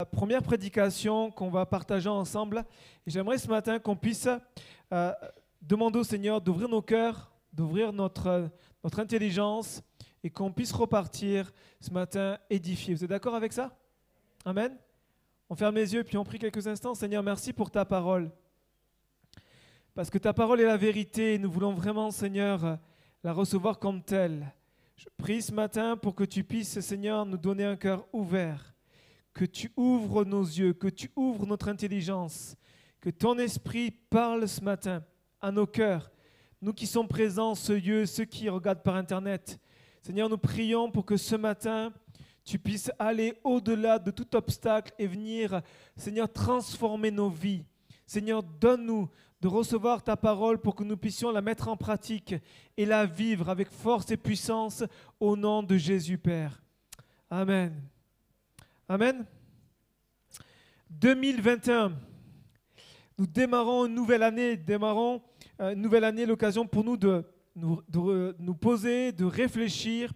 La première prédication qu'on va partager ensemble. J'aimerais ce matin qu'on puisse euh, demander au Seigneur d'ouvrir nos cœurs, d'ouvrir notre, notre intelligence et qu'on puisse repartir ce matin édifié. Vous êtes d'accord avec ça? Amen? On ferme les yeux et puis on prie quelques instants. Seigneur, merci pour ta parole. Parce que ta parole est la vérité et nous voulons vraiment, Seigneur, la recevoir comme telle. Je prie ce matin pour que tu puisses, Seigneur, nous donner un cœur ouvert que tu ouvres nos yeux, que tu ouvres notre intelligence, que ton esprit parle ce matin à nos cœurs, nous qui sommes présents ce lieu, ceux qui regardent par Internet. Seigneur, nous prions pour que ce matin, tu puisses aller au-delà de tout obstacle et venir, Seigneur, transformer nos vies. Seigneur, donne-nous de recevoir ta parole pour que nous puissions la mettre en pratique et la vivre avec force et puissance au nom de Jésus, Père. Amen. Amen. 2021. Nous démarrons une nouvelle année, démarrons euh, une nouvelle année, l'occasion pour nous de nous, poser, de réfléchir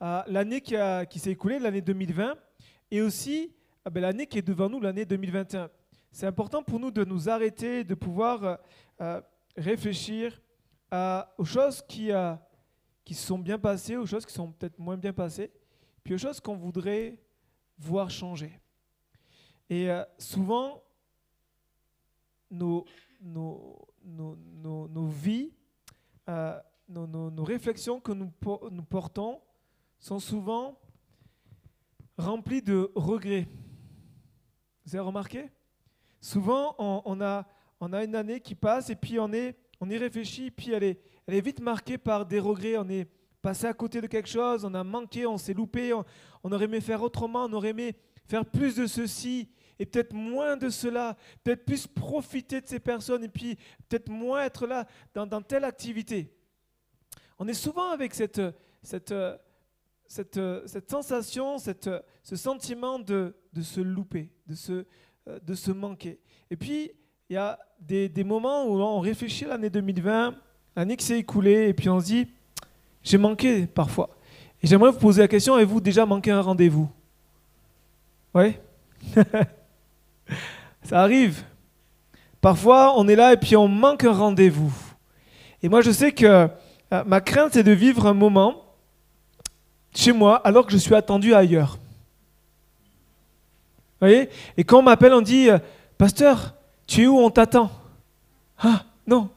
à l'année qui, qui s'est écoulée, l'année 2020, et aussi ah ben, l'année qui est devant nous, l'année 2021. C'est important pour nous de nous arrêter, de pouvoir euh, euh, réfléchir à, aux choses qui, qui se sont bien passées, aux choses qui sont peut-être moins bien passées, puis aux choses qu'on voudrait voir changer. Et euh, souvent, nos, nos, nos, nos vies, euh, nos, réflexions que nous, nous portons sont souvent remplies de regrets. Vous avez remarqué? Souvent, on, a, on a une année qui passe et puis on, est, on y réfléchit, puis elle est, elle est vite marquée par des regrets. Passé à côté de quelque chose, on a manqué, on s'est loupé, on, aurait aimé faire autrement, on aurait aimé faire plus de ceci et peut-être moins de cela, peut-être plus profiter de ces personnes et puis peut-être moins être là dans, telle activité. On est souvent avec cette, cette, cette, cette sensation, cette, ce sentiment de, de se louper, de se, de se manquer. Et puis, il y a des, des moments où on réfléchit à l'année 2020, l'année qui s'est écoulée, et puis on se dit, j'ai manqué parfois. Et j'aimerais vous poser la question, avez-vous déjà manqué un rendez-vous? Oui Ça arrive. Parfois, on est là et puis on manque un rendez-vous. Et moi, je sais que euh, ma crainte, c'est de vivre un moment chez moi alors que je suis attendu ailleurs. Vous voyez? Et quand on m'appelle, on dit, euh, Pasteur, tu es où? On t'attend. Ah, non,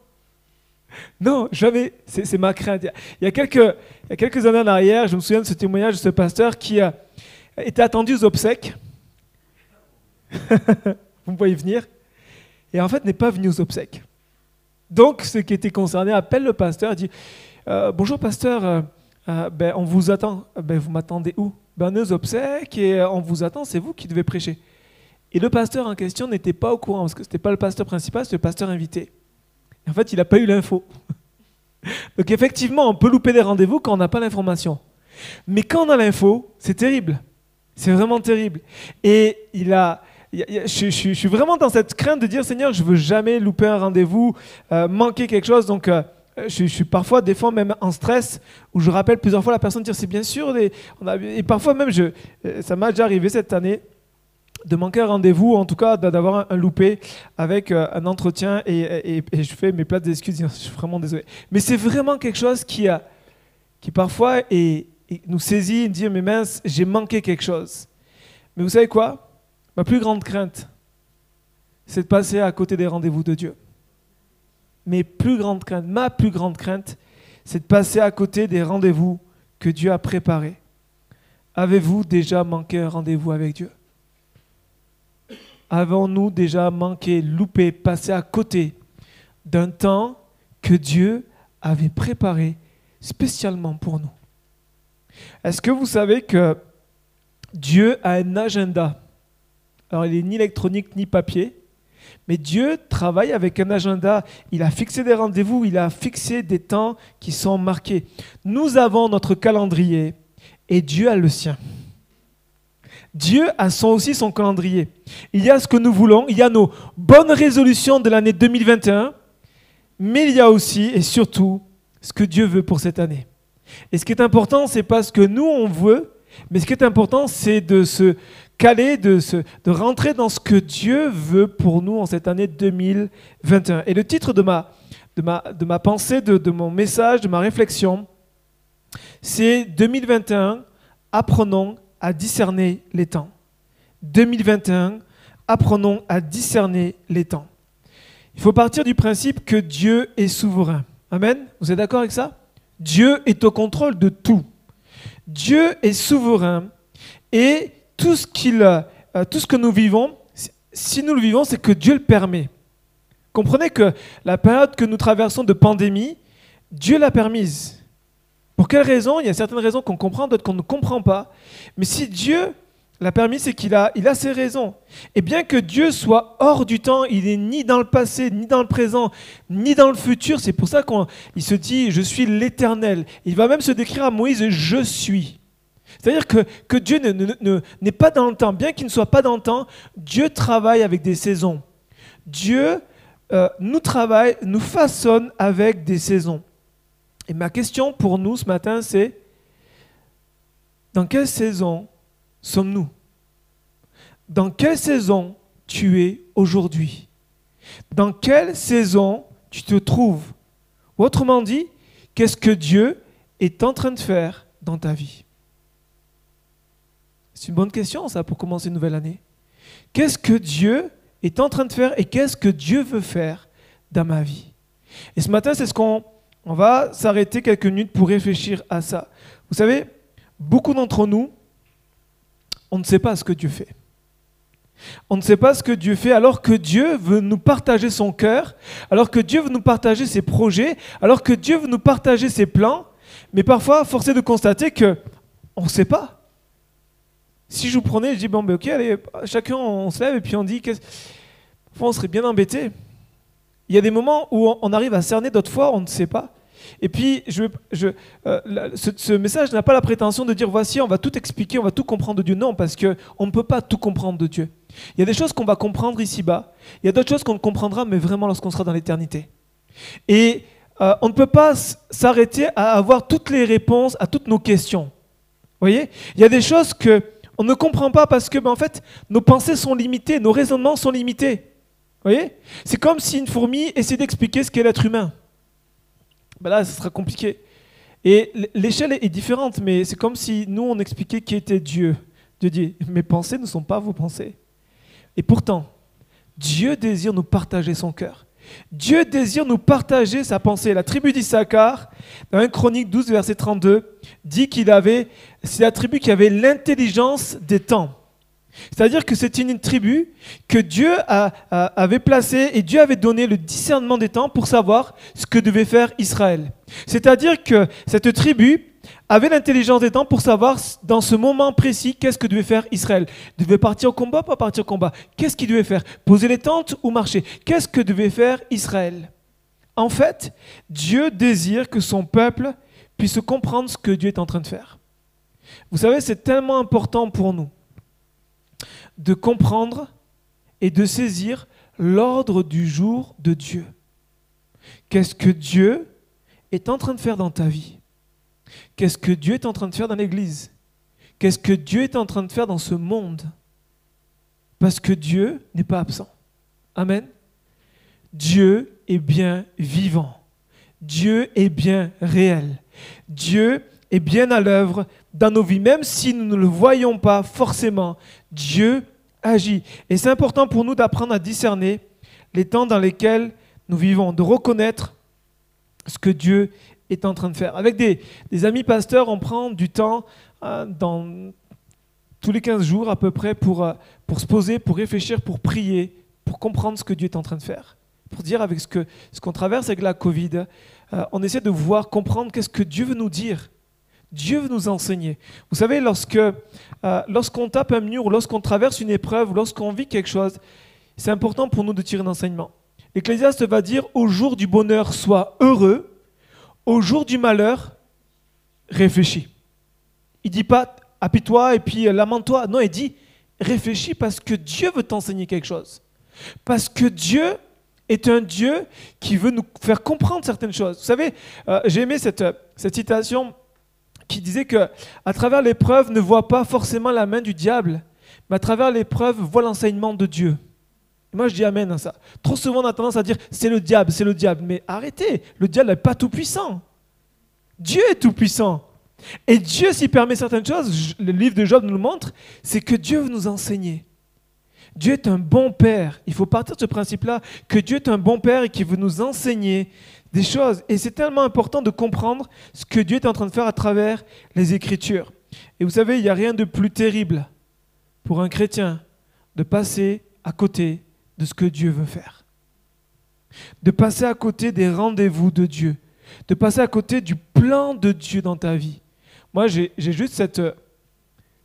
non, jamais. C'est ma crainte. Il y, a quelques, quelques années en arrière, je me souviens de ce témoignage de ce pasteur qui a été attendu aux obsèques. Vous me voyez venir. Et en fait, n'est pas venu aux obsèques. Donc, ceux qui étaient concernés appellent le pasteur et dit euh, Bonjour, pasteur, euh, euh, ben, on vous attend. Ben, vous m'attendez où? Ben, Aux obsèques et on vous attend, c'est vous qui devez prêcher. Et le pasteur en question n'était pas au courant, parce que ce n'était pas le pasteur principal, c'était le pasteur invité en fait, il n'a pas eu l'info. Donc effectivement, on peut louper des rendez-vous quand on n'a pas l'information. Mais quand on a l'info, c'est terrible. C'est vraiment terrible. Et il a, je, suis vraiment dans cette crainte de dire Seigneur, je veux jamais louper un rendez-vous, euh, manquer quelque chose. Donc euh, je, suis parfois, des fois même en stress, où je rappelle plusieurs fois la personne dire c'est bien sûr. et parfois même, euh, ça m'a déjà arrivé cette année de manquer un rendez-vous, en tout cas d'avoir un, loupé avec euh, un entretien et, je fais mes plates d'excuses, je suis vraiment désolé. Mais c'est vraiment quelque chose qui, a, qui parfois nous saisit et dit mais mince, j'ai manqué quelque chose. Mais vous savez quoi? Ma plus grande crainte, c'est de passer à côté des rendez-vous de Dieu. Mes plus grandes craintes, ma plus grande crainte, c'est de passer à côté des rendez-vous que Dieu a préparés. Avez-vous déjà manqué un rendez-vous avec Dieu? Avons-nous déjà manqué, loupé, passé à côté d'un temps que Dieu avait préparé spécialement pour nous? Est-ce que vous savez que Dieu a un agenda? Alors il n'est ni électronique ni papier, mais Dieu travaille avec un agenda. Il a fixé des rendez-vous, il a fixé des temps qui sont marqués. Nous avons notre calendrier et Dieu a le sien. Dieu a son, aussi son calendrier. Il y a ce que nous voulons, il y a nos bonnes résolutions de l'année 2021, mais il y a aussi et surtout ce que Dieu veut pour cette année. Et ce qui est important, c'est pas ce que nous on veut, Mais ce qui est important, c'est de se caler, de, se, de rentrer dans ce que Dieu veut pour nous en cette année 2021. Et le titre de ma, de ma, de ma pensée, de, de mon message, de ma réflexion, c'est 2021, apprenons à discerner les temps. 2021, apprenons à discerner les temps. Il faut partir du principe que Dieu est souverain. Amen Vous êtes d'accord avec ça? Dieu est au contrôle de tout. Dieu est souverain et tout ce, qu'il, euh, tout ce que nous vivons, si nous le vivons, c'est que Dieu le permet. Comprenez que la période que nous traversons de pandémie, Dieu l'a permise. Pour quelles raisons Il y a certaines raisons qu'on comprend, d'autres qu'on ne comprend pas. Mais si Dieu l'a permis, c'est qu'il a, il a ses raisons. Et bien que Dieu soit hors du temps, il n'est ni dans le passé, ni dans le présent, ni dans le futur. C'est pour ça qu'il se dit, je suis l'éternel. Il va même se décrire à Moïse, je suis. C'est-à-dire que, Dieu n'est ne, pas dans le temps. Bien qu'il ne soit pas dans le temps, Dieu travaille avec des saisons. Dieu euh, nous travaille, nous façonne avec des saisons. Et ma question pour nous ce matin, c'est dans quelle saison sommes-nous? Dans quelle saison tu es aujourd'hui? Dans quelle saison tu te trouves? Autrement dit, qu'est-ce que Dieu est en train de faire dans ta vie? C'est une bonne question, ça, pour commencer une nouvelle année. Qu'est-ce que Dieu est en train de faire et qu'est-ce que Dieu veut faire dans ma vie? Et ce matin, c'est ce qu'on on va s'arrêter quelques minutes pour réfléchir à ça. Vous savez, beaucoup d'entre nous, on ne sait pas ce que Dieu fait. On ne sait pas ce que Dieu fait alors que Dieu veut nous partager son cœur, alors que Dieu veut nous partager ses projets, alors que Dieu veut nous partager ses plans. Mais parfois, force est de constater que on ne sait pas. Si je vous prenais, je dis bon, ben ok, allez, chacun on se lève et puis on dit, qu'est-ce... on serait bien embêté. Il y a des moments où on arrive à cerner, d'autres fois on ne sait pas. Et puis, je, euh, ce, message n'a pas la prétention de dire voici, on va tout expliquer, on va tout comprendre de Dieu. Non, parce qu'on ne peut pas tout comprendre de Dieu. Il y a des choses qu'on va comprendre ici-bas, il y a d'autres choses qu'on comprendra, mais vraiment lorsqu'on sera dans l'éternité. Et euh, on ne peut pas s'arrêter à avoir toutes les réponses à toutes nos questions. Vous voyez? Il y a des choses que on ne comprend pas parce que, ben, en fait, nos pensées sont limitées, nos raisonnements sont limités voyez? C'est comme si une fourmi essayait d'expliquer ce qu'est l'être humain. Ben là, ce sera compliqué. Et l'échelle est différente, mais c'est comme si nous, on expliquait qui était Dieu. Dieu dit, mes pensées ne sont pas vos pensées. Et pourtant, Dieu désire nous partager son cœur. Dieu désire nous partager sa pensée. La tribu d'Issachar, dans 1 Chronique 12, verset 32, dit qu'il avait, c'est la tribu qui avait l'intelligence des temps. C'est-à-dire que c'est une tribu que Dieu avait placée et Dieu avait donné le discernement des temps pour savoir ce que devait faire Israël. C'est-à-dire que cette tribu avait l'intelligence des temps pour savoir dans ce moment précis qu'est-ce que devait faire Israël. devait partir au combat, pas partir au combat? Qu'est-ce qu'il devait faire? Poser les tentes ou marcher? Qu'est-ce que devait faire Israël? En fait, Dieu désire que son peuple puisse comprendre ce que Dieu est en train de faire. Vous savez, c'est tellement important pour nous de comprendre et de saisir l'ordre du jour de Dieu. Qu'est-ce que Dieu est en train de faire dans ta vie? Qu'est-ce que Dieu est en train de faire dans l'Église? Qu'est-ce que Dieu est en train de faire dans ce monde? Parce que Dieu n'est pas absent. Amen. Dieu est bien vivant. Dieu est bien réel. Dieu est bien à l'œuvre dans nos vies, même si nous ne le voyons pas forcément. Dieu agit. Et c'est important pour nous d'apprendre à discerner les temps dans lesquels nous vivons, de reconnaître ce que Dieu est en train de faire. Avec des, amis pasteurs, on prend du temps euh, dans tous les 15 jours à peu près pour, euh, pour se poser, pour réfléchir, pour prier, pour comprendre ce que Dieu est en train de faire. Pour dire avec ce qu'on ce qu'on traverse avec la Covid, euh, on essaie de voir, comprendre qu'est-ce que Dieu veut nous dire Dieu veut nous enseigner. Vous savez, lorsque, euh, lorsqu'on tape un mur, lorsqu'on traverse une épreuve, lorsqu'on vit quelque chose, c'est important pour nous de tirer un enseignement. L'Ecclésiaste va dire au jour du bonheur, sois heureux, au jour du malheur, réfléchis. Il dit pas appuie-toi et puis euh, lamente-toi. Non, il dit réfléchis parce que Dieu veut t'enseigner quelque chose. Parce que Dieu est un Dieu qui veut nous faire comprendre certaines choses. Vous savez, euh, j'ai aimé cette, cette citation qui disait que à travers l'épreuve ne voit pas forcément la main du diable, mais à travers l'épreuve voit l'enseignement de Dieu. moi je dis amen à ça. Trop souvent on a tendance à dire c'est le diable, c'est le diable, mais arrêtez, le diable n'est pas tout puissant. Dieu est tout puissant. Et Dieu s'y permet certaines choses, le livre de Job nous le montre, c'est que Dieu veut nous enseigner. Dieu est un bon Père. Il faut partir de ce principe-là, que Dieu est un bon Père et qu'il veut nous enseigner des choses. Et c'est tellement important de comprendre ce que Dieu est en train de faire à travers les Écritures. Et vous savez, il n'y a rien de plus terrible pour un chrétien de passer à côté de ce que Dieu veut faire. De passer à côté des rendez-vous de Dieu. De passer à côté du plan de Dieu dans ta vie. Moi, j'ai juste cette,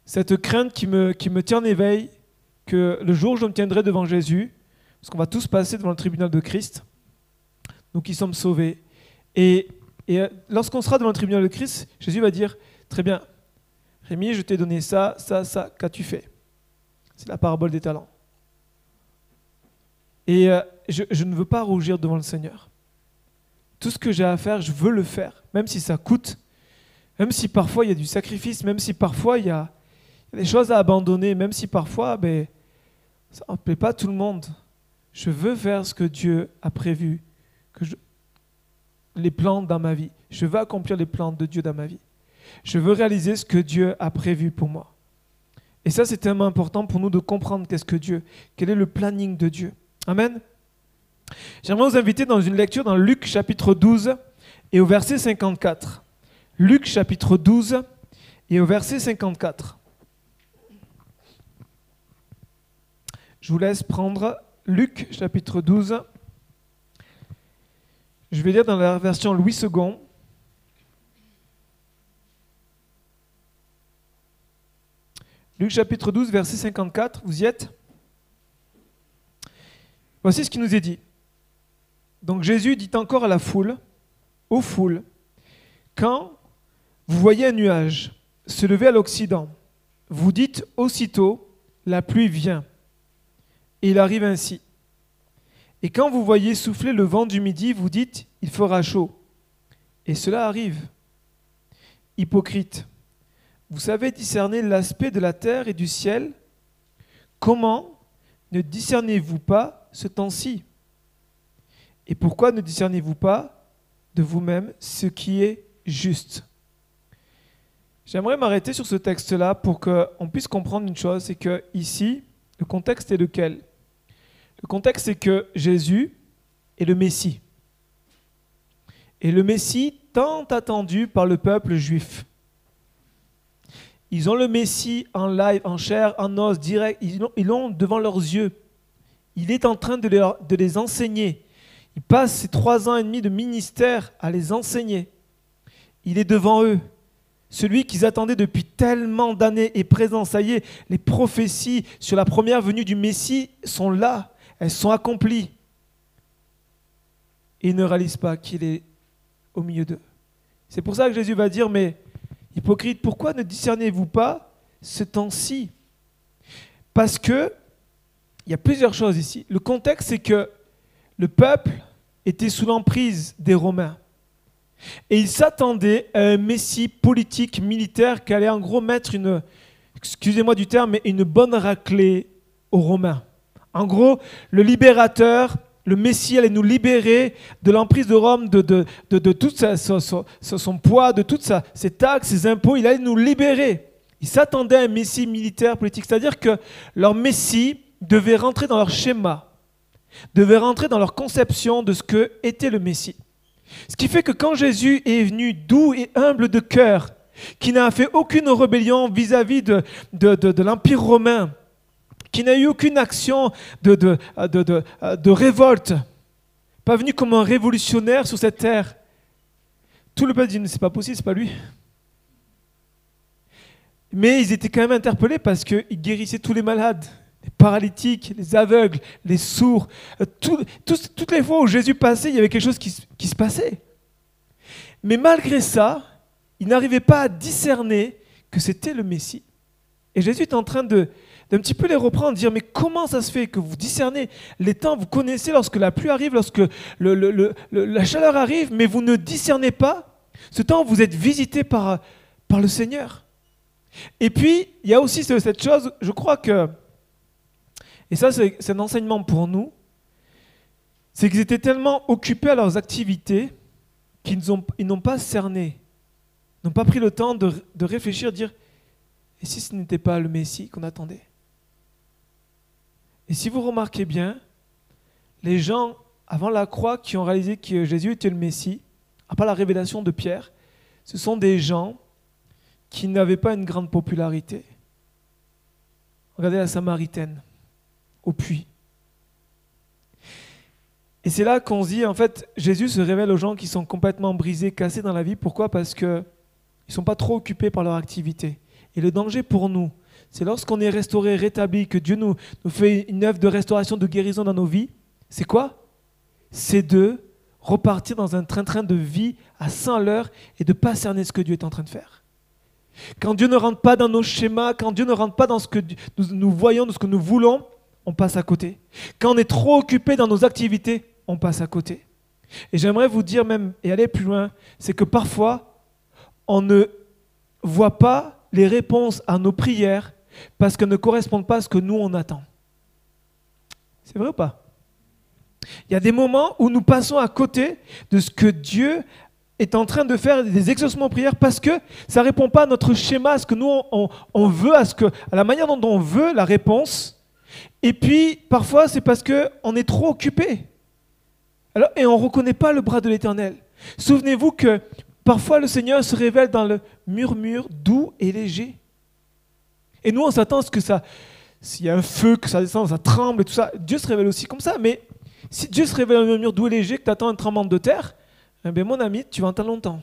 cette crainte qui me, qui me tient en éveil que le jour où je me tiendrai devant Jésus, parce qu'on va tous passer devant le tribunal de Christ, nous qui sommes sauvés, et, et euh, lorsqu'on sera devant le tribunal de Christ, Jésus va dire, très bien, Rémi, je t'ai donné ça, ça, ça, qu'as-tu fait? C'est la parabole des talents. Et euh, je, ne veux pas rougir devant le Seigneur. Tout ce que j'ai à faire, je veux le faire, même si ça coûte, même si parfois il y a du sacrifice, même si parfois il y a, des choses à abandonner, même si parfois ben, ça ne plaît pas tout le monde. Je veux faire ce que Dieu a prévu, je, les plans dans ma vie. Je veux accomplir les plans de Dieu dans ma vie. Je veux réaliser ce que Dieu a prévu pour moi. Et ça, c'est tellement important pour nous de comprendre qu'est-ce que Dieu, quel est le planning de Dieu. Amen. J'aimerais vous inviter dans une lecture dans Luc chapitre 12 et au verset 54. Luc chapitre 12 et au verset 54. Je vous laisse prendre Luc chapitre 12. Je vais lire dans la version Louis II. Luc chapitre 12, verset 54, vous y êtes? Voici ce qui nous est dit. Donc Jésus dit encore à la foule, aux foules, quand vous voyez un nuage se lever à l'Occident, vous dites aussitôt, la pluie vient. Et il arrive ainsi. Et quand vous voyez souffler le vent du midi, vous dites, il fera chaud. Et cela arrive. Hypocrite, vous savez discerner l'aspect de la terre et du ciel. Comment ne discernez-vous pas ce temps-ci? Et pourquoi ne discernez-vous pas de vous-même ce qui est juste? J'aimerais m'arrêter sur ce texte-là pour qu'on puisse comprendre une chose, c'est que ici, le contexte est lequel? Le contexte, c'est que Jésus est le Messie. Et le Messie tant attendu par le peuple juif. Ils ont le Messie en live, en chair, en os, direct. Ils l'ont devant leurs yeux. Il est en train de, de les enseigner. Il passe ses trois ans et demi de ministère à les enseigner. Il est devant eux. Celui qu'ils attendaient depuis tellement d'années est présent. Ça y est, les prophéties sur la première venue du Messie sont là elles sont accomplies. Et ils ne réalisent pas qu'il est au milieu d'eux. C'est pour ça que Jésus va dire, mais hypocrite, pourquoi ne discernez-vous pas ce temps-ci? Parce que il y a plusieurs choses ici. Le contexte, c'est que le peuple était sous l'emprise des Romains. Et il s'attendait à un messie politique, militaire, qui allait en gros mettre une, excusez-moi du terme, mais une bonne raclée aux Romains. En gros, le libérateur, le Messie allait nous libérer de l'emprise de Rome, de, tout son, poids, de toutes ses taxes, ses impôts. Il allait nous libérer. Ils s'attendaient à un Messie militaire, politique. C'est-à-dire que leur Messie devait rentrer dans leur schéma, devait rentrer dans leur conception de ce que était le Messie. Ce qui fait que quand Jésus est venu doux et humble de cœur, qui n'a fait aucune rébellion vis-à-vis de l'Empire romain, qui n'a eu aucune action de, de, de, de, révolte, pas venu comme un révolutionnaire sur cette terre. Tout le peuple dit, c'est pas possible, c'est pas lui. Mais ils étaient quand même interpellés parce qu'il guérissait tous les malades, les paralytiques, les aveugles, les sourds. Euh, toutes les fois où Jésus passait, il y avait quelque chose qui, qui se passait. Mais malgré ça, ils n'arrivaient pas à discerner que c'était le Messie. Et Jésus est en train de, d'un petit peu les reprendre, dire mais comment ça se fait que vous discernez les temps, vous connaissez lorsque la pluie arrive, lorsque la chaleur arrive, mais vous ne discernez pas ce temps, vous êtes visité par, par le Seigneur. Et puis, il y a aussi cette chose, je crois que, et ça c'est un enseignement pour nous, c'est qu'ils étaient tellement occupés à leurs activités qu'ils n'ont pas cerné, n'ont pas pris le temps de, de réfléchir, dire, et si ce n'était pas le Messie qu'on attendait? Et si vous remarquez bien, les gens avant la croix qui ont réalisé que Jésus était le Messie, part la révélation de Pierre, ce sont des gens qui n'avaient pas une grande popularité. Regardez la Samaritaine, au puits. Et c'est là qu'on se dit, en fait, Jésus se révèle aux gens qui sont complètement brisés, cassés dans la vie. Pourquoi? Parce qu'ils ne sont pas trop occupés par leur activité. Et le danger pour nous, c'est lorsqu'on est restauré, rétabli, que Dieu nous, fait une œuvre de restauration, de guérison dans nos vies, c'est quoi? C'est de repartir dans un train-train de vie à 100 l'heure et de ne pas cerner ce que Dieu est en train de faire. Quand Dieu ne rentre pas dans nos schémas, quand Dieu ne rentre pas dans ce que nous, nous voyons, dans ce que nous voulons, on passe à côté. Quand on est trop occupé dans nos activités, on passe à côté. Et j'aimerais vous dire même, et aller plus loin, c'est que parfois, on ne voit pas les réponses à nos prières parce qu'elles ne correspondent pas à ce que nous, on attend. C'est vrai ou pas? Il y a des moments où nous passons à côté de ce que Dieu est en train de faire des exaucements en prière parce que ça ne répond pas à notre schéma, à ce que nous on, veut, à, ce que, à la manière dont on veut la réponse. Et puis parfois c'est parce qu'on est trop occupé. Et on ne reconnaît pas le bras de l'Éternel. Souvenez-vous que parfois le Seigneur se révèle dans le murmure doux et léger. Et nous on s'attend à ce que ça, s'il y a un feu, que ça descend, ça tremble et tout ça. Dieu se révèle aussi comme ça. Mais si Dieu se révèle dans le murmure doux et léger, que tu attends un tremblement de terre, eh bien, mon ami, tu vas entendre longtemps.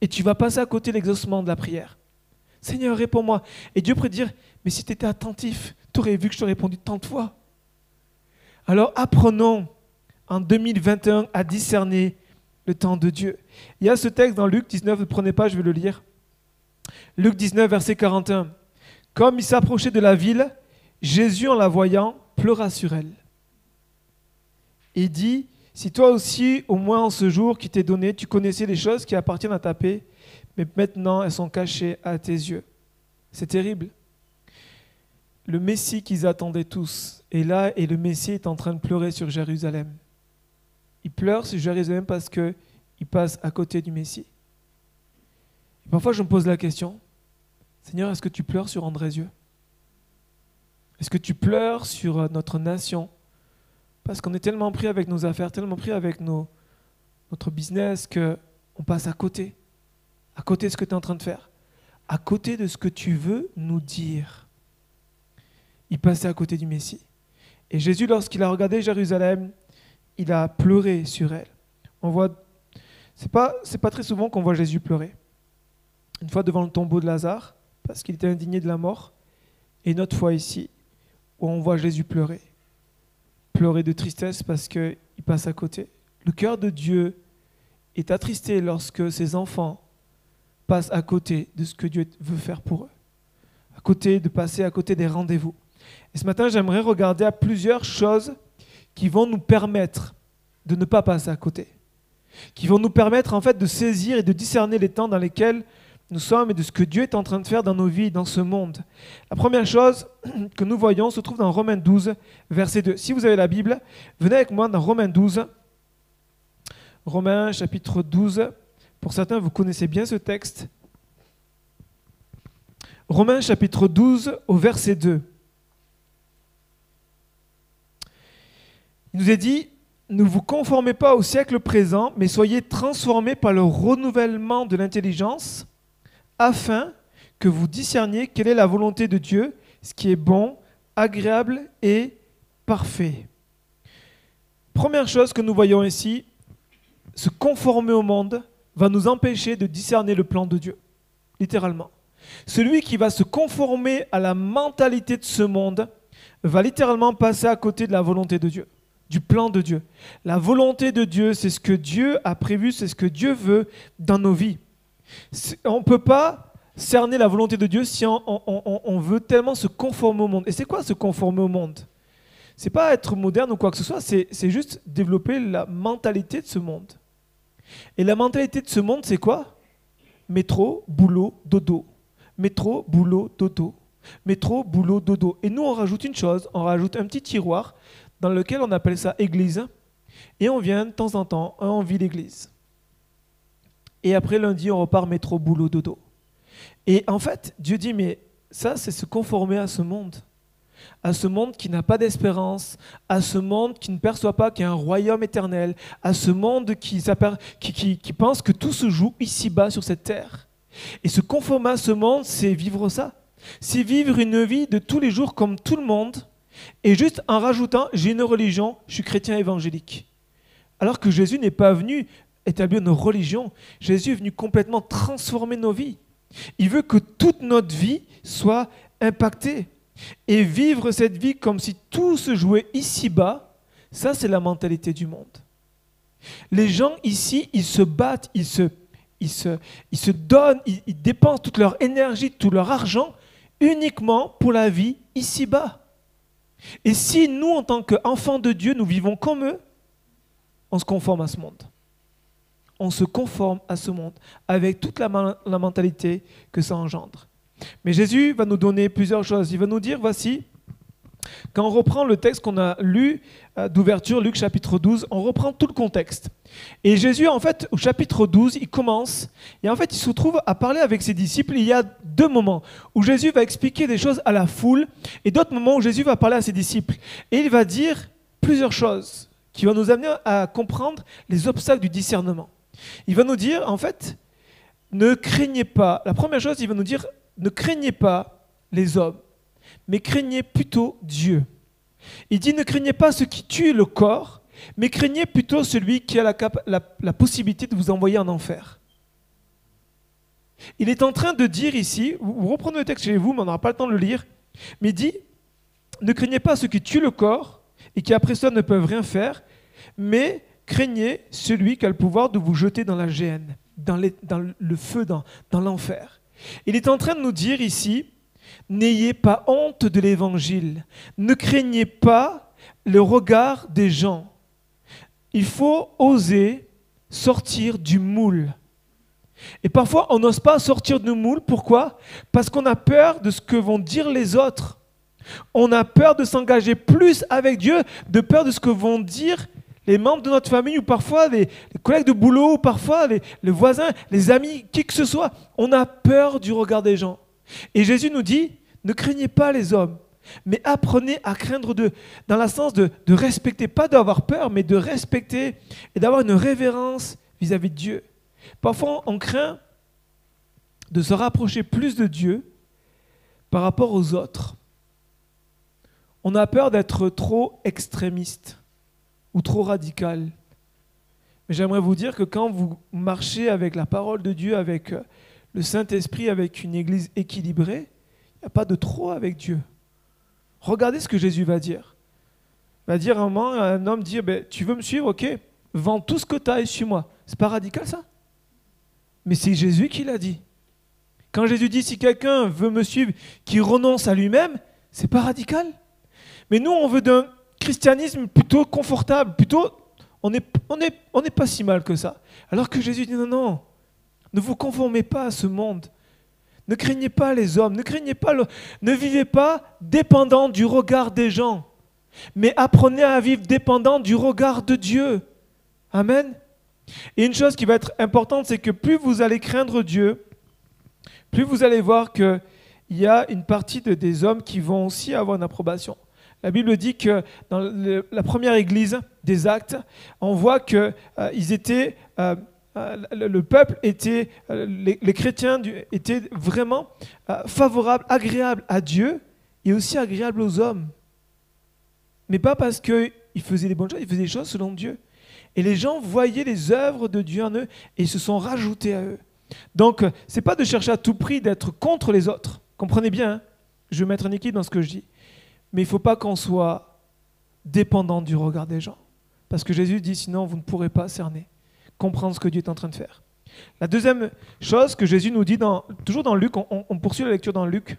Et tu vas passer à côté de l'exaucement de la prière. Seigneur, réponds-moi. Et Dieu pourrait dire, mais si tu étais attentif, tu aurais vu que je t'ai répondu tant de fois. Alors apprenons en 2021 à discerner le temps de Dieu. Il y a ce texte dans Luc 19, ne prenez pas, je vais le lire. Luc 19, verset 41. Comme il s'approchait de la ville, Jésus, en la voyant, pleura sur elle. Et dit, si toi aussi, au moins en ce jour qui t'est donné, tu connaissais les choses qui appartiennent à ta paix, mais maintenant elles sont cachées à tes yeux. C'est terrible. Le Messie qu'ils attendaient tous est là et le Messie est en train de pleurer sur Jérusalem. Il pleure sur Jérusalem parce qu'il passe à côté du Messie. parfois je me pose la question, Seigneur, est-ce que tu pleures sur Andrézieux Est-ce que tu pleures sur notre nation? Parce qu'on est tellement pris avec nos affaires, tellement pris avec nos, notre business qu'on passe à côté. À côté de ce que tu es en train de faire. À côté de ce que tu veux nous dire. Il passait à côté du Messie. Et Jésus, lorsqu'il a regardé Jérusalem, il a pleuré sur elle. On voit, c'est pas, c'est pas très souvent qu'on voit Jésus pleurer. Une fois devant le tombeau de Lazare, parce qu'il était indigné de la mort, et une autre fois ici, où on voit Jésus pleurer pleurer de tristesse parce qu'il passe à côté. Le cœur de Dieu est attristé lorsque ses enfants passent à côté de ce que Dieu veut faire pour eux, à côté de passer à côté des rendez-vous. Et ce matin, j'aimerais regarder à plusieurs choses qui vont nous permettre de ne pas passer à côté, qui vont nous permettre en fait de saisir et de discerner les temps dans lesquels nous sommes et de ce que Dieu est en train de faire dans nos vies, dans ce monde. La première chose que nous voyons se trouve dans Romains 12, verset 2. Si vous avez la Bible, venez avec moi dans Romains 12. Romains chapitre 12. Pour certains, vous connaissez bien ce texte. Romains chapitre 12 au verset 2. Il nous est dit, ne vous conformez pas au siècle présent, mais soyez transformés par le renouvellement de l'intelligence afin que vous discerniez quelle est la volonté de Dieu, ce qui est bon, agréable et parfait. Première chose que nous voyons ici, se conformer au monde va nous empêcher de discerner le plan de Dieu, littéralement. Celui qui va se conformer à la mentalité de ce monde va littéralement passer à côté de la volonté de Dieu, du plan de Dieu. La volonté de Dieu, c'est ce que Dieu a prévu, c'est ce que Dieu veut dans nos vies. On ne peut pas cerner la volonté de Dieu si on, veut tellement se conformer au monde. Et c'est quoi se conformer au monde? C'est pas être moderne ou quoi que ce soit, c'est juste développer la mentalité de ce monde. Et la mentalité de ce monde, c'est quoi? Métro, boulot, dodo. Métro, boulot, dodo. Métro, boulot, dodo. Et nous, on rajoute une chose, on rajoute un petit tiroir dans lequel on appelle ça église. Et on vient de temps en temps, on vit l'église. Et après lundi, on repart métro, boulot, dodo. Et en fait, Dieu dit, mais ça, c'est se conformer à ce monde. À ce monde qui n'a pas d'espérance, à ce monde qui ne perçoit pas qu'il y a un royaume éternel, à ce monde qui, qui, qui pense que tout se joue ici-bas sur cette terre. Et se conformer à ce monde, c'est vivre ça. C'est vivre une vie de tous les jours comme tout le monde, et juste en rajoutant, j'ai une religion, je suis chrétien évangélique. Alors que Jésus n'est pas venu établir nos religions, Jésus est venu complètement transformer nos vies. Il veut que toute notre vie soit impactée. Et vivre cette vie comme si tout se jouait ici-bas, ça c'est la mentalité du monde. Les gens ici, ils se battent, ils se, ils se, ils se donnent, ils, ils dépensent toute leur énergie, tout leur argent uniquement pour la vie ici-bas. Et si nous, en tant qu'enfants de Dieu, nous vivons comme eux, on se conforme à ce monde. On se conforme à ce monde avec toute la, mentalité que ça engendre. Mais Jésus va nous donner plusieurs choses. Il va nous dire, voici, quand on reprend le texte qu'on a lu euh, d'ouverture, Luc chapitre 12, on reprend tout le contexte. Et Jésus, en fait, au chapitre 12, il commence, et en fait, il se trouve à parler avec ses disciples. Il y a deux moments où Jésus va expliquer des choses à la foule, et d'autres moments où Jésus va parler à ses disciples. Et il va dire plusieurs choses qui vont nous amener à comprendre les obstacles du discernement. Il va nous dire, en fait, ne craignez pas. La première chose, il va nous dire, ne craignez pas les hommes mais craignez plutôt Dieu. Il dit ne craignez pas ce qui tue le corps, mais craignez plutôt celui qui a la, possibilité de vous envoyer en enfer. Il est en train de dire ici, vous reprenez le texte chez vous, mais on n'aura pas le temps de le lire, mais il dit, ne craignez pas ce qui tue le corps et qui après ça ne peuvent rien faire, mais craignez celui qui a le pouvoir de vous jeter dans la géhenne, dans, le feu, dans l'enfer. Il est en train de nous dire ici, N'ayez pas honte de l'évangile. Ne craignez pas le regard des gens. Il faut oser sortir du moule. Et parfois, on n'ose pas sortir du moule. Pourquoi? Parce qu'on a peur de ce que vont dire les autres. On a peur de s'engager plus avec Dieu, de peur de ce que vont dire les membres de notre famille ou parfois les, collègues de boulot ou parfois les voisins, les amis, qui que ce soit. On a peur du regard des gens. Et Jésus nous dit, ne craignez pas les hommes, mais apprenez à craindre dans le sens de, respecter, pas d'avoir peur, mais de respecter et d'avoir une révérence vis-à-vis de Dieu. Parfois, on craint de se rapprocher plus de Dieu par rapport aux autres. On a peur d'être trop extrémiste ou trop radical. Mais j'aimerais vous dire que quand vous marchez avec la parole de Dieu, avec le Saint-Esprit avec une église équilibrée, il n'y a pas de trop avec Dieu. Regardez ce que Jésus va dire. Il va dire un moment à un homme dire ben, Tu veux me suivre Ok, vends tout ce que tu as et suis-moi. C'est pas radical ça? Mais c'est Jésus qui l'a dit. Quand Jésus dit Si quelqu'un veut me suivre, qui renonce à lui-même, c'est pas radical. Mais nous, on veut d'un christianisme plutôt confortable, plutôt. On n'est on est, on est pas si mal que ça. Alors que Jésus dit Non, non, ne vous conformez pas à ce monde. Ne craignez pas les hommes, ne craignez pas ne vivez pas dépendant du regard des gens, mais apprenez à vivre dépendant du regard de Dieu. Amen. Et une chose qui va être importante, c'est que plus vous allez craindre Dieu, plus vous allez voir qu'il y a une partie de, des hommes qui vont aussi avoir une approbation. La Bible dit que dans la première église des actes, on voit qu'ils euh, étaient euh, le peuple était, euh, les, chrétiens étaient vraiment euh, favorables, agréables à Dieu et aussi agréables aux hommes. Mais pas parce qu'ils faisaient des bonnes choses, ils faisaient des choses selon Dieu. Et les gens voyaient les œuvres de Dieu en eux et se sont rajoutés à eux. Donc, c'est pas de chercher à tout prix d'être contre les autres. Comprenez bien, hein. je vais mettre un équilibre dans ce que je dis. Mais il ne faut pas qu'on soit dépendant du regard des gens. Parce que Jésus dit, sinon vous ne pourrez pas cerner comprendre ce que Dieu est en train de faire. La deuxième chose que Jésus nous dit, toujours dans Luc, on, poursuit la lecture dans Luc,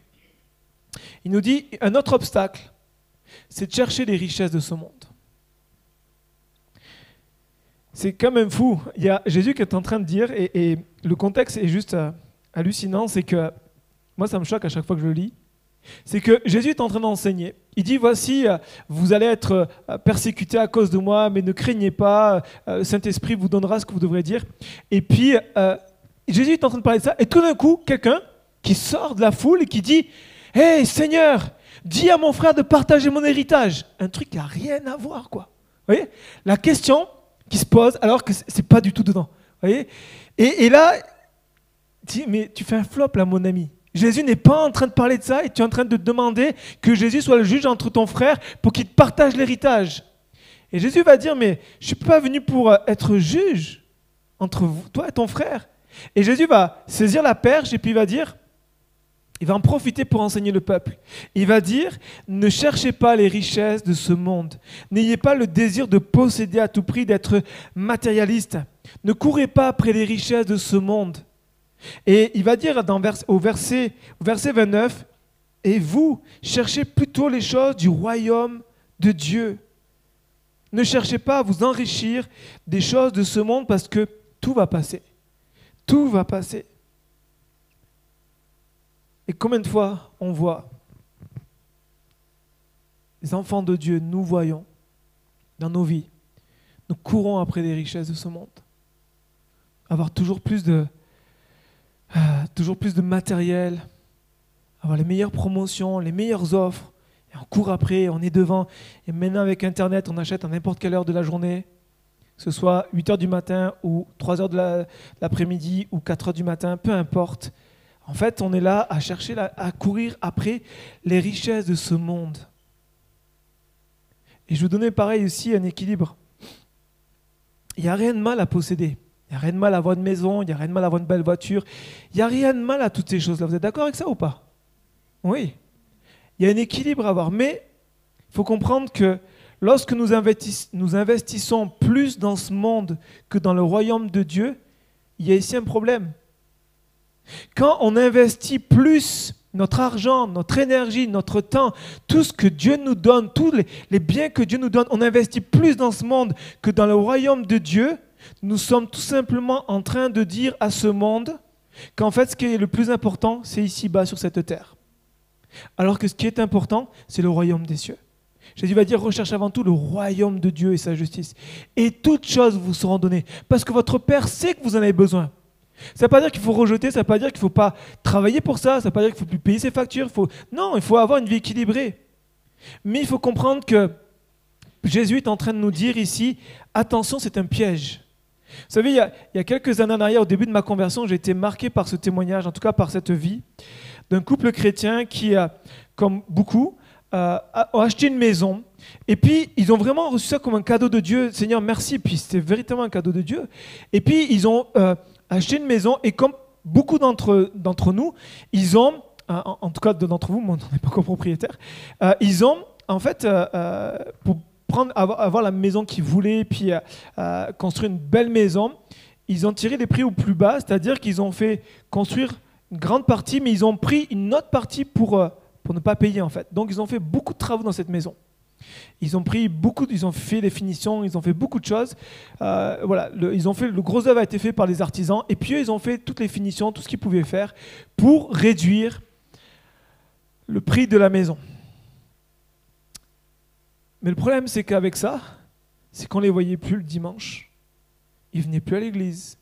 il nous dit, un autre obstacle, c'est de chercher les richesses de ce monde. C'est quand même fou. Il y a Jésus qui est en train de dire, et, le contexte est juste, euh, hallucinant, c'est que, moi ça me choque à chaque fois que je le lis, c'est que Jésus est en train d'enseigner. Il dit, voici, euh, vous allez être euh, persécutés à cause de moi, mais ne craignez pas, euh, Saint-Esprit vous donnera ce que vous devrez dire. Et puis, Jésus est en train de parler de ça, et tout d'un coup, quelqu'un qui sort de la foule et qui dit, Hé Seigneur, dis à mon frère de partager mon héritage. Un truc qui n'a rien à voir, quoi. Vous voyez? La question qui se pose alors que c'est pas du tout dedans. Vous voyez? Et, et là, dis, mais tu fais un flop là, mon ami. Jésus n'est pas en train de parler de ça et tu es en train de demander que Jésus soit le juge entre ton frère pour qu'il te partage l'héritage. Et Jésus va dire, mais je ne suis pas venu pour euh, être juge entre toi et ton frère. Et Jésus va saisir la perche et puis va dire, il va en profiter pour enseigner le peuple. Il va dire, ne cherchez pas les richesses de ce monde. N'ayez pas le désir de posséder à tout prix, d'être matérialiste. Ne courez pas après les richesses de ce monde. Et il va dire au, verset, au verset 29, Et vous, cherchez plutôt les choses du royaume de Dieu. Ne cherchez pas à vous enrichir des choses de ce monde parce que tout va passer. Tout va passer. Et combien de fois on voit les enfants de Dieu, nous voyons dans nos vies, nous courons après les richesses de ce monde. Avoir toujours plus de, ah, toujours plus de matériel, avoir les meilleures promotions, les meilleures offres. Et on court après, on est devant. Et maintenant, avec Internet, on achète à n'importe quelle heure de la journée, que ce soit 8 heures du matin ou 3 heures de l'après-midi ou 4 heures du matin, peu importe. En fait, on est là à chercher, à courir après les richesses de ce monde. Et je vous donnais pareil aussi un équilibre. Il n'y a rien de mal à posséder. Il n'y a rien de mal à avoir une maison, il n'y a rien de mal à avoir une belle voiture. Il n'y a rien de mal à toutes ces choses-là. Vous êtes d'accord avec ça ou pas? Oui. Il y a un équilibre à avoir. Mais il faut comprendre que lorsque nous, investissons plus dans ce monde que dans le royaume de Dieu, il y a ici un problème. Quand on investit plus notre argent, notre énergie, notre temps, tout ce que Dieu nous donne, tous les, les, biens que Dieu nous donne, on investit plus dans ce monde que dans le royaume de Dieu, nous sommes tout simplement en train de dire à ce monde qu'en fait ce qui est le plus important, c'est ici-bas sur cette terre. Alors que ce qui est important, c'est le royaume des cieux. Jésus va dire, recherche avant tout le royaume de Dieu et sa justice. Et toutes choses vous seront données. Parce que votre Père sait que vous en avez besoin. Ça ne veut pas dire qu'il faut rejeter, ça ne veut pas dire qu'il ne faut pas travailler pour ça, ça ne veut pas dire qu'il ne faut plus payer ses factures. Non, il faut avoir une vie équilibrée. Mais il faut comprendre que Jésus est en train de nous dire ici, attention, c'est un piège. Vous savez, il y, a, quelques années en arrière, au début de ma conversion, j'ai été marqué par ce témoignage, en tout cas par cette vie, d'un couple chrétien qui, a, comme beaucoup, euh, a, acheté une maison. Et puis, ils ont vraiment reçu ça comme un cadeau de Dieu. Seigneur, merci. Puis, c'était véritablement un cadeau de Dieu. Et puis, ils ont euh, acheté une maison. Et comme beaucoup d'entre nous, ils ont, euh, en, tout cas d'entre vous, moi, on n'est pas copropriétaire, ils ont, en fait, pour avoir, la maison qu'ils voulaient, puis euh, euh, construire une belle maison, ils ont tiré les prix au plus bas, c'est-à-dire qu'ils ont fait construire une grande partie, mais ils ont pris une autre partie pour, euh, pour ne pas payer en fait. Donc ils ont fait beaucoup de travaux dans cette maison. Ils ont pris beaucoup, ils ont fait les finitions, ils ont fait beaucoup de choses. voilà, ils ont fait le gros œuvre a été fait par les artisans, et puis eux, ils ont fait toutes les finitions, tout ce qu'ils pouvaient faire pour réduire le prix de la maison. Mais le problème, c'est qu'avec ça, c'est qu'on ne les voyait plus le dimanche. Ils venaient plus à l'église.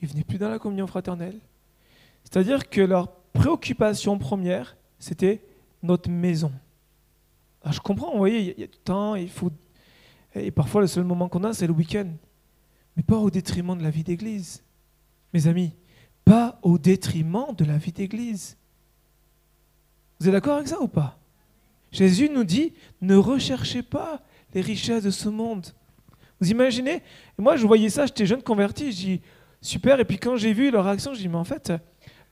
Ils venaient plus dans la communion fraternelle. C'est-à-dire que leur préoccupation première, c'était notre maison. Alors je comprends, vous voyez, il y, a du temps, il faut. Et parfois, le seul moment qu'on a, c'est le week-end. Mais pas au détriment de la vie d'église. Mes amis, pas au détriment de la vie d'église. Vous êtes d'accord avec ça ou pas? Jésus nous dit, ne recherchez pas les richesses de ce monde. Vous imaginez? Moi, je voyais ça, j'étais jeune converti, je dis, super, et puis quand j'ai vu leur action, je dis, mais en fait,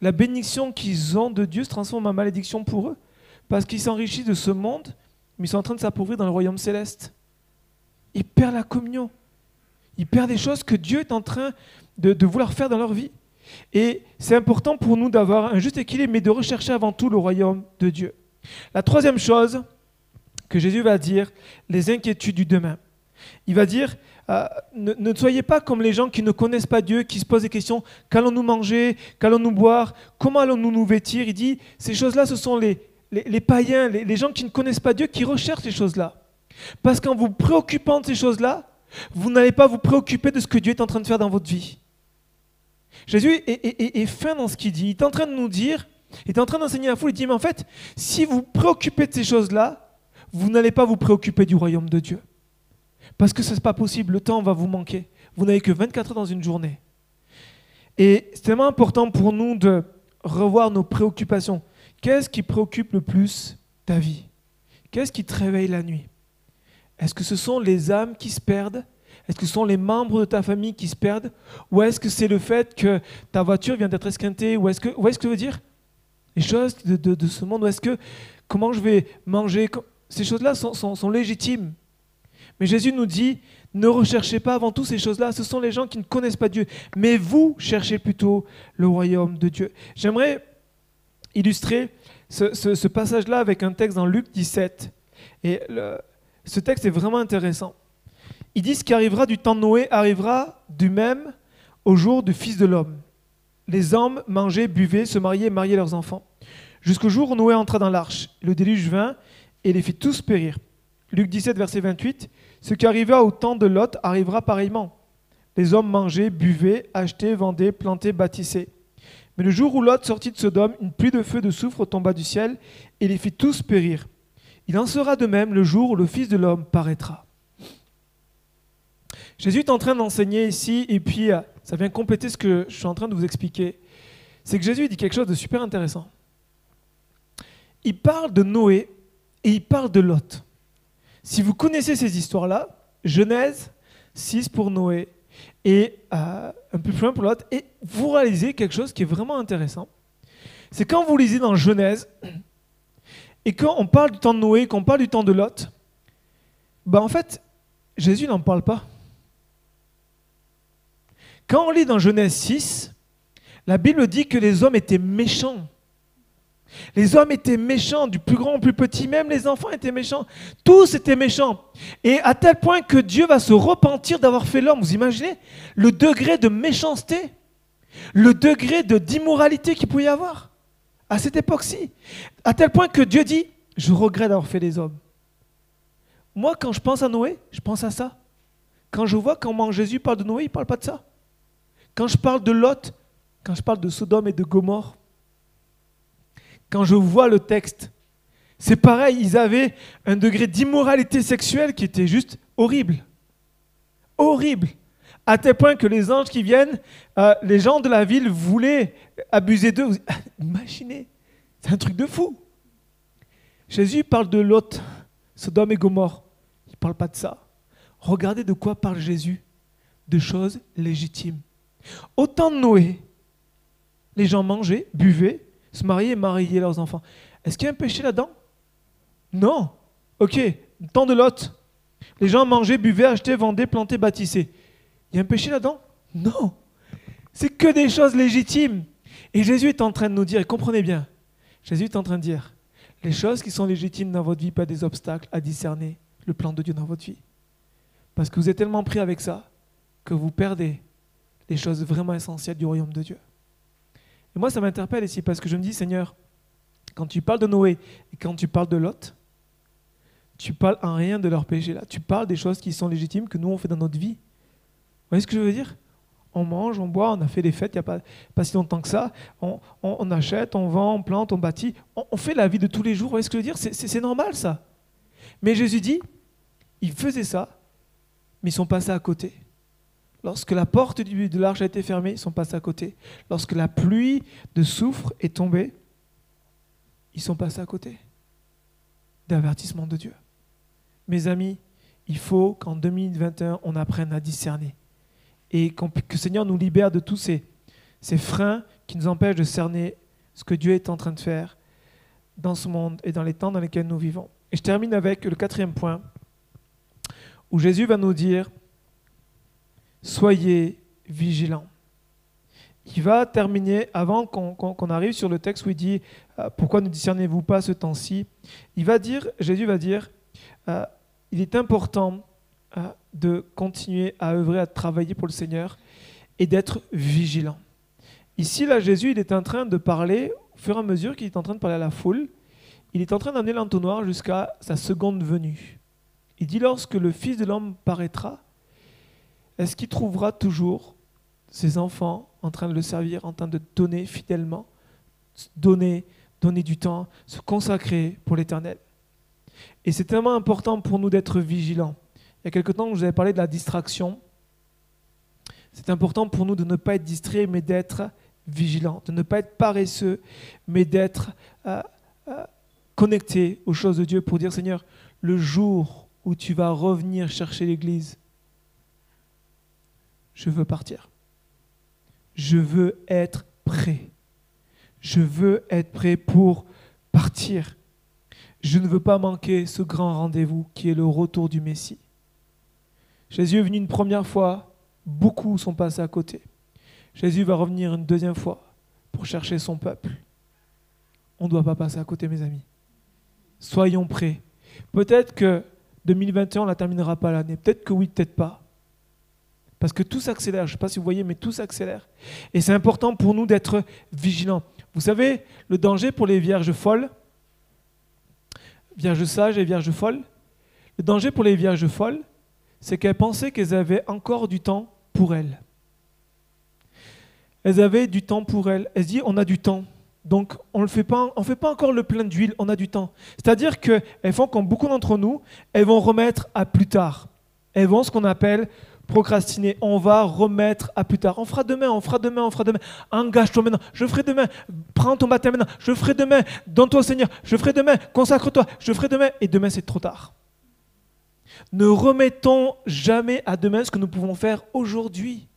la bénédiction qu'ils ont de Dieu se transforme en malédiction pour eux, parce qu'ils s'enrichissent de ce monde, mais ils sont en train de s'appauvrir dans le royaume céleste. Ils perdent la communion. Ils perdent des choses que Dieu est en train de, de vouloir faire dans leur vie. Et c'est important pour nous d'avoir un juste équilibre, mais de rechercher avant tout le royaume de Dieu. La troisième chose que Jésus va dire, les inquiétudes du demain. Il va dire, euh, ne, soyez pas comme les gens qui ne connaissent pas Dieu, qui se posent des questions, qu'allons-nous manger, qu'allons-nous boire, comment allons-nous nous vêtir? Il dit, ces choses-là, ce sont les, les, païens, les, gens qui ne connaissent pas Dieu, qui recherchent ces choses-là. Parce qu'en vous préoccupant de ces choses-là, vous n'allez pas vous préoccuper de ce que Dieu est en train de faire dans votre vie. Jésus est- est fin dans ce qu'il dit. Il est en train de nous dire, il est en train d'enseigner la foule, il dit, mais en fait, si vous vous préoccupez de ces choses-là, vous n'allez pas vous préoccuper du royaume de Dieu. Parce que ce n'est pas possible, le temps va vous manquer. Vous n'avez que 24 heures dans une journée. Et c'est tellement important pour nous de revoir nos préoccupations. Qu'est-ce qui préoccupe le plus ta vie? Qu'est-ce qui te réveille la nuit? Est-ce que ce sont les âmes qui se perdent? Est-ce que ce sont les membres de ta famille qui se perdent? Ou est-ce que c'est le fait que ta voiture vient d'être esquintée? Ou est-ce que, ou est-ce que je veux dire Les choses de, ce monde Ou est-ce que comment je vais manger Ces choses-là sont- légitimes. Mais Jésus nous dit, ne recherchez pas avant tout ces choses-là. Ce sont les gens qui ne connaissent pas Dieu. Mais vous cherchez plutôt le royaume de Dieu. J'aimerais illustrer ce, passage-là avec un texte dans Luc 17. Et ce texte est vraiment intéressant. Il dit, ce qui arrivera du temps de Noé arrivera du même au jour du Fils de l'homme. Les hommes mangeaient, buvaient, se mariaient, mariaient leurs enfants. Jusqu'au jour où Noé entra dans l'arche. Le déluge vint et les fit tous périr. Luc 17, verset 28. Ce qui arriva au temps de Lot arrivera pareillement. Les hommes mangeaient, buvaient, achetaient, vendaient, plantaient, bâtissaient. Mais le jour où Lot sortit de Sodome, une pluie de feu de soufre tomba du ciel et les fit tous périr. Il en sera de même le jour où le Fils de l'homme paraîtra. Jésus est en train d'enseigner ici, et puis ça vient compléter ce que je suis en train de vous expliquer. C'est que Jésus dit quelque chose de super intéressant. Il parle de Noé et il parle de Lot. Si vous connaissez ces histoires-là, Genèse 6 pour Noé et euh, un peu plus loin pour Lot, et vous réalisez quelque chose qui est vraiment intéressant. C'est quand vous lisez dans Genèse et quand on parle du temps de Noé, qu'on parle du temps de Lot, ben en fait, Jésus n'en parle pas. Quand on lit dans Genèse 6, la Bible dit que les hommes étaient méchants. Les hommes étaient méchants, du plus grand au plus petit, même les enfants étaient méchants. Tous étaient méchants. Et à tel point que Dieu va se repentir d'avoir fait l'homme. Vous imaginez le degré de méchanceté, le degré de d'immoralité qu'il pouvait y avoir à cette époque-ci. À tel point que Dieu dit, je regrette d'avoir fait les hommes. Moi, quand je pense à Noé, je pense à ça. Quand je vois comment Jésus parle de Noé, il ne parle pas de ça. Quand je parle de Lot, quand je parle de Sodome et de Gomorre, quand je vois le texte, c'est pareil, ils avaient un degré d'immoralité sexuelle qui était juste horrible. Horrible. À tel point que les anges qui viennent, euh, les gens de la ville voulaient abuser d'eux. Imaginez, c'est un truc de fou. Jésus parle de Lot, Sodome et Gomorre. Il ne parle pas de ça. Regardez de quoi parle Jésus. De choses légitimes. Au temps de Noé, les gens mangeaient, buvaient, se mariaient et mariaient leurs enfants. Est-ce qu'il y a un péché là-dedans? Non. Ok, temps de Lot. Les gens mangeaient, buvaient, achetaient, vendaient, plantaient, bâtissaient. Il y a un péché là-dedans? Non. C'est que des choses légitimes. Et Jésus est en train de nous dire, et comprenez bien, Jésus est en train de dire, les choses qui sont légitimes dans votre vie, pas des obstacles à discerner le plan de Dieu dans votre vie. Parce que vous êtes tellement pris avec ça que vous perdez les choses vraiment essentielles du royaume de Dieu. Et moi, ça m'interpelle ici parce que je me dis, Seigneur, quand tu parles de Noé et quand tu parles de Lot, tu parles en rien de leur péché là. Tu parles des choses qui sont légitimes que nous on fait dans notre vie. Vous voyez ce que je veux dire? On mange, on boit, on a fait des fêtes il n'y a pas, pas si longtemps que ça. On, achète, on vend, on plante, on bâtit. On, on fait la vie de tous les jours. Vous voyez ce que je veux dire? C'est normal ça. Mais Jésus dit, ils faisaient ça, mais ils sont passés à côté. Lorsque la porte de l'arche a été fermée, ils sont passés à côté. Lorsque la pluie de soufre est tombée, ils sont passés à côté d'avertissement de Dieu. Mes amis, il faut qu'en 2021, on apprenne à discerner. Et que le Seigneur nous libère de tous ces, ces freins qui nous empêchent de cerner ce que Dieu est en train de faire dans ce monde et dans les temps dans lesquels nous vivons. Et je termine avec le quatrième point, où Jésus va nous dire, soyez vigilants. Il va terminer, avant qu'on arrive sur le texte où il dit euh, Pourquoi ne discernez-vous pas ce temps-ci? Il va dire, Jésus va dire euh, Il est important euh, de continuer à œuvrer, à travailler pour le Seigneur et d'être vigilant. Ici, là, Jésus, il est en train de parler, au fur et à mesure qu'il est en train de parler à la foule, il est en train d'amener l'entonnoir jusqu'à sa seconde venue. Il dit lorsque le Fils de l'homme paraîtra, est-ce qu'il trouvera toujours ses enfants en train de le servir, en train de donner fidèlement, donner, donner du temps, se consacrer pour l'éternel? Et c'est tellement important pour nous d'être vigilants. Il y a quelque temps, je vous avais parlé de la distraction. C'est important pour nous de ne pas être distraits, mais d'être vigilants, de ne pas être paresseux, mais d'être euh, euh, connectés aux choses de Dieu pour dire Seigneur, le jour où tu vas revenir chercher l'Église, je veux partir. Je veux être prêt. Je veux être prêt pour partir. Je ne veux pas manquer ce grand rendez-vous qui est le retour du Messie. Jésus est venu une première fois, beaucoup sont passés à côté. Jésus va revenir une deuxième fois pour chercher son peuple. On ne doit pas passer à côté, mes amis. Soyons prêts. Peut-être que 2021, on ne la terminera pas l'année. Peut-être que oui, peut-être pas. Parce que tout s'accélère. Je ne sais pas si vous voyez, mais tout s'accélère. Et c'est important pour nous d'être vigilants. Vous savez, le danger pour les vierges folles, vierges sages et vierges folles, le danger pour les vierges folles, c'est qu'elles pensaient qu'elles avaient encore du temps pour elles. Elles avaient du temps pour elles. Elles se disent, on a du temps. Donc, on ne fait, fait pas encore le plein d'huile, on a du temps. C'est-à-dire qu'elles font comme beaucoup d'entre nous, elles vont remettre à plus tard. Elles vont ce qu'on appelle procrastiner. On va remettre à plus tard. On fera demain, on fera demain, on fera demain. Engage-toi maintenant, je ferai demain. Prends ton baptême maintenant, je ferai demain. Donne-toi au Seigneur, je ferai demain. Consacre-toi, je ferai demain. Et demain, c'est trop tard. Ne remettons jamais à demain ce que nous pouvons faire aujourd'hui.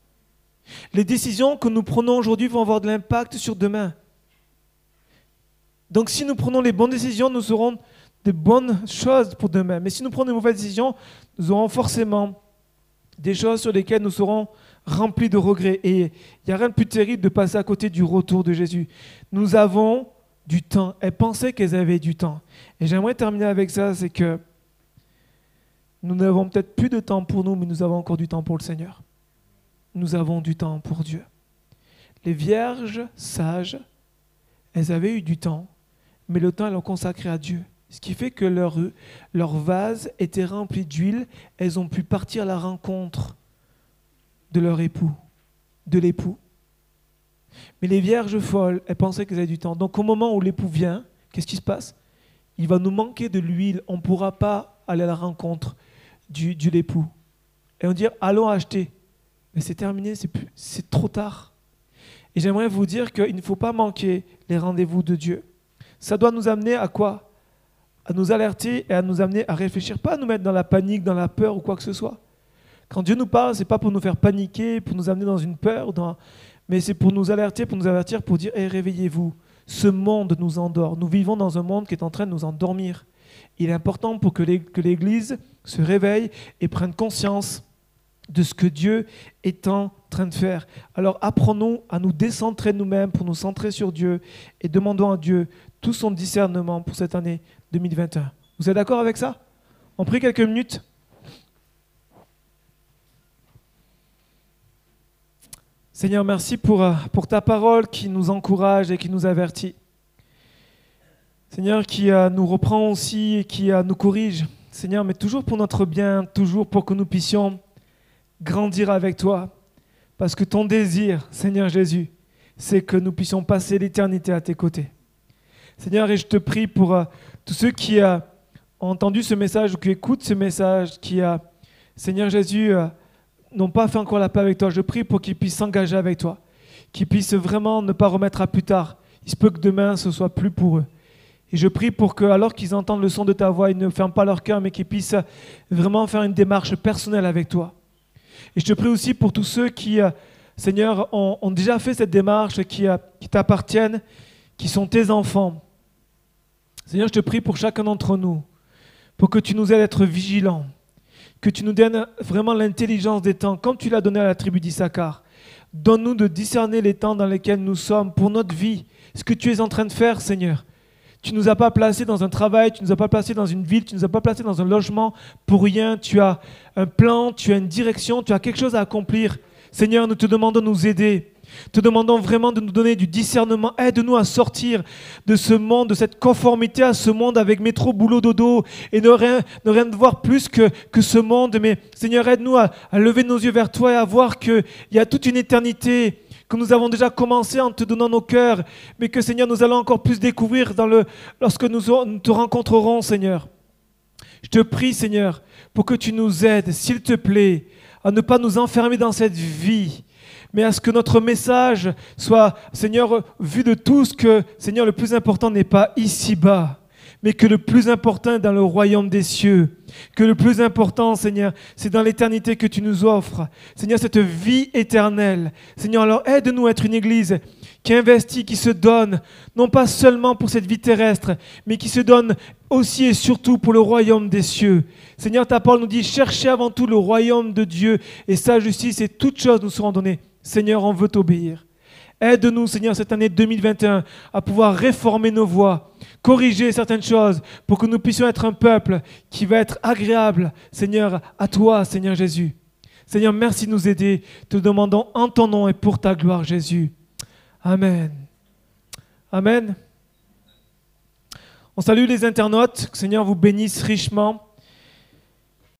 Les décisions que nous prenons aujourd'hui vont avoir de l'impact sur demain. Donc si nous prenons les bonnes décisions, nous aurons de bonnes choses pour demain. Mais si nous prenons de mauvaises décisions, nous aurons forcément des choses sur lesquelles nous serons remplis de regrets. Et il n'y a rien de plus terrible de passer à côté du retour de Jésus. Nous avons du temps. Elles pensaient qu'elles avaient du temps. Et j'aimerais terminer avec ça, c'est que nous n'avons peut-être plus de temps pour nous, mais nous avons encore du temps pour le Seigneur. Nous avons du temps pour Dieu. Les vierges sages, elles avaient eu du temps, mais le temps, elles l'ont consacré à Dieu. Ce qui fait que leur, vase était rempli d'huile, elles ont pu partir à la rencontre de leur époux, de l'époux. Mais les vierges folles, elles pensaient qu'elles avaient du temps. Donc au moment où l'époux vient, qu'est-ce qui se passe? Il va nous manquer de l'huile, on ne pourra pas aller à la rencontre du, du l'époux. Et on dit, allons acheter. Mais c'est terminé, c'est trop tard. Et j'aimerais vous dire qu'il ne faut pas manquer les rendez-vous de Dieu. Ça doit nous amener à quoi? À nous alerter et à nous amener à réfléchir, pas à nous mettre dans la panique, dans la peur ou quoi que ce soit. Quand Dieu nous parle, c'est pas pour nous faire paniquer, pour nous amener dans une peur, dans... mais c'est pour nous alerter, pour nous avertir, pour dire hey, réveillez-vous. Ce monde nous endort. Nous vivons dans un monde qui est en train de nous endormir. Il est important pour que l'Église se réveille et prenne conscience de ce que Dieu est en train de faire. Alors apprenons à nous décentrer nous-mêmes pour nous centrer sur Dieu et demandons à Dieu tout son discernement pour cette année 2021. Vous êtes d'accord avec ça? On prie quelques minutes Seigneur, merci pour, euh, pour ta parole qui nous encourage et qui nous avertit. Seigneur, qui euh, nous reprend aussi et qui euh, nous corrige. Seigneur, mais toujours pour notre bien, toujours pour que nous puissions grandir avec toi. Parce que ton désir, Seigneur Jésus, c'est que nous puissions passer l'éternité à tes côtés. Seigneur, et je te prie pour euh, tous ceux qui ont entendu ce message ou qui écoutent ce message, qui, Seigneur Jésus, n'ont pas fait encore la paix avec toi. Je prie pour qu'ils puissent s'engager avec toi, qu'ils puissent vraiment ne pas remettre à plus tard. Il se peut que demain ce soit plus pour eux. Et je prie pour que, alors qu'ils entendent le son de ta voix, ils ne ferment pas leur cœur, mais qu'ils puissent vraiment faire une démarche personnelle avec toi. Et je te prie aussi pour tous ceux qui, euh, Seigneur, ont, déjà fait cette démarche, qui, euh, qui t'appartiennent, qui sont tes enfants. Seigneur, je te prie pour chacun d'entre nous, pour que tu nous aides à être vigilants, que tu nous donnes vraiment l'intelligence des temps, comme tu l'as donné à la tribu d'Issachar. Donne-nous de discerner les temps dans lesquels nous sommes pour notre vie, ce que tu es en train de faire, Seigneur. Tu ne nous as pas placés dans un travail, tu ne nous as pas placés dans une ville, tu ne nous as pas placés dans un logement pour rien. Tu as un plan, tu as une direction, tu as quelque chose à accomplir. Seigneur, nous te demandons de nous aider. Te demandons vraiment de nous donner du discernement. Aide-nous à sortir de ce monde, de cette conformité à ce monde avec métro, boulot, dodo et ne rien, ne rien voir plus que, que ce monde. Mais Seigneur, aide-nous à, lever nos yeux vers toi et à voir qu'il y a toute une éternité que nous avons déjà commencé en te donnant nos cœurs, mais que Seigneur, nous allons encore plus découvrir dans le, lorsque nous te rencontrerons, Seigneur. Je te prie, Seigneur, pour que tu nous aides, s'il te plaît, à ne pas nous enfermer dans cette vie, mais à ce que notre message soit, Seigneur, vu de tous que, Seigneur, le plus important n'est pas ici-bas, mais que le plus important est dans le royaume des cieux. Que le plus important, Seigneur, c'est dans l'éternité que tu nous offres. Seigneur, cette vie éternelle. Seigneur, alors aide-nous à être une église qui investit, qui se donne, non pas seulement pour cette vie terrestre, mais qui se donne aussi et surtout pour le royaume des cieux. Seigneur, ta parole nous dit, cherchez avant tout le royaume de Dieu et sa justice et toutes choses nous seront données. Seigneur, on veut t'obéir. Aide-nous, Seigneur, cette année 2021 à pouvoir réformer nos voies, corriger certaines choses pour que nous puissions être un peuple qui va être agréable, Seigneur, à toi, Seigneur Jésus. Seigneur, merci de nous aider. Te demandons en ton nom et pour ta gloire, Jésus. Amen. Amen. On salue les internautes. Seigneur vous bénisse richement.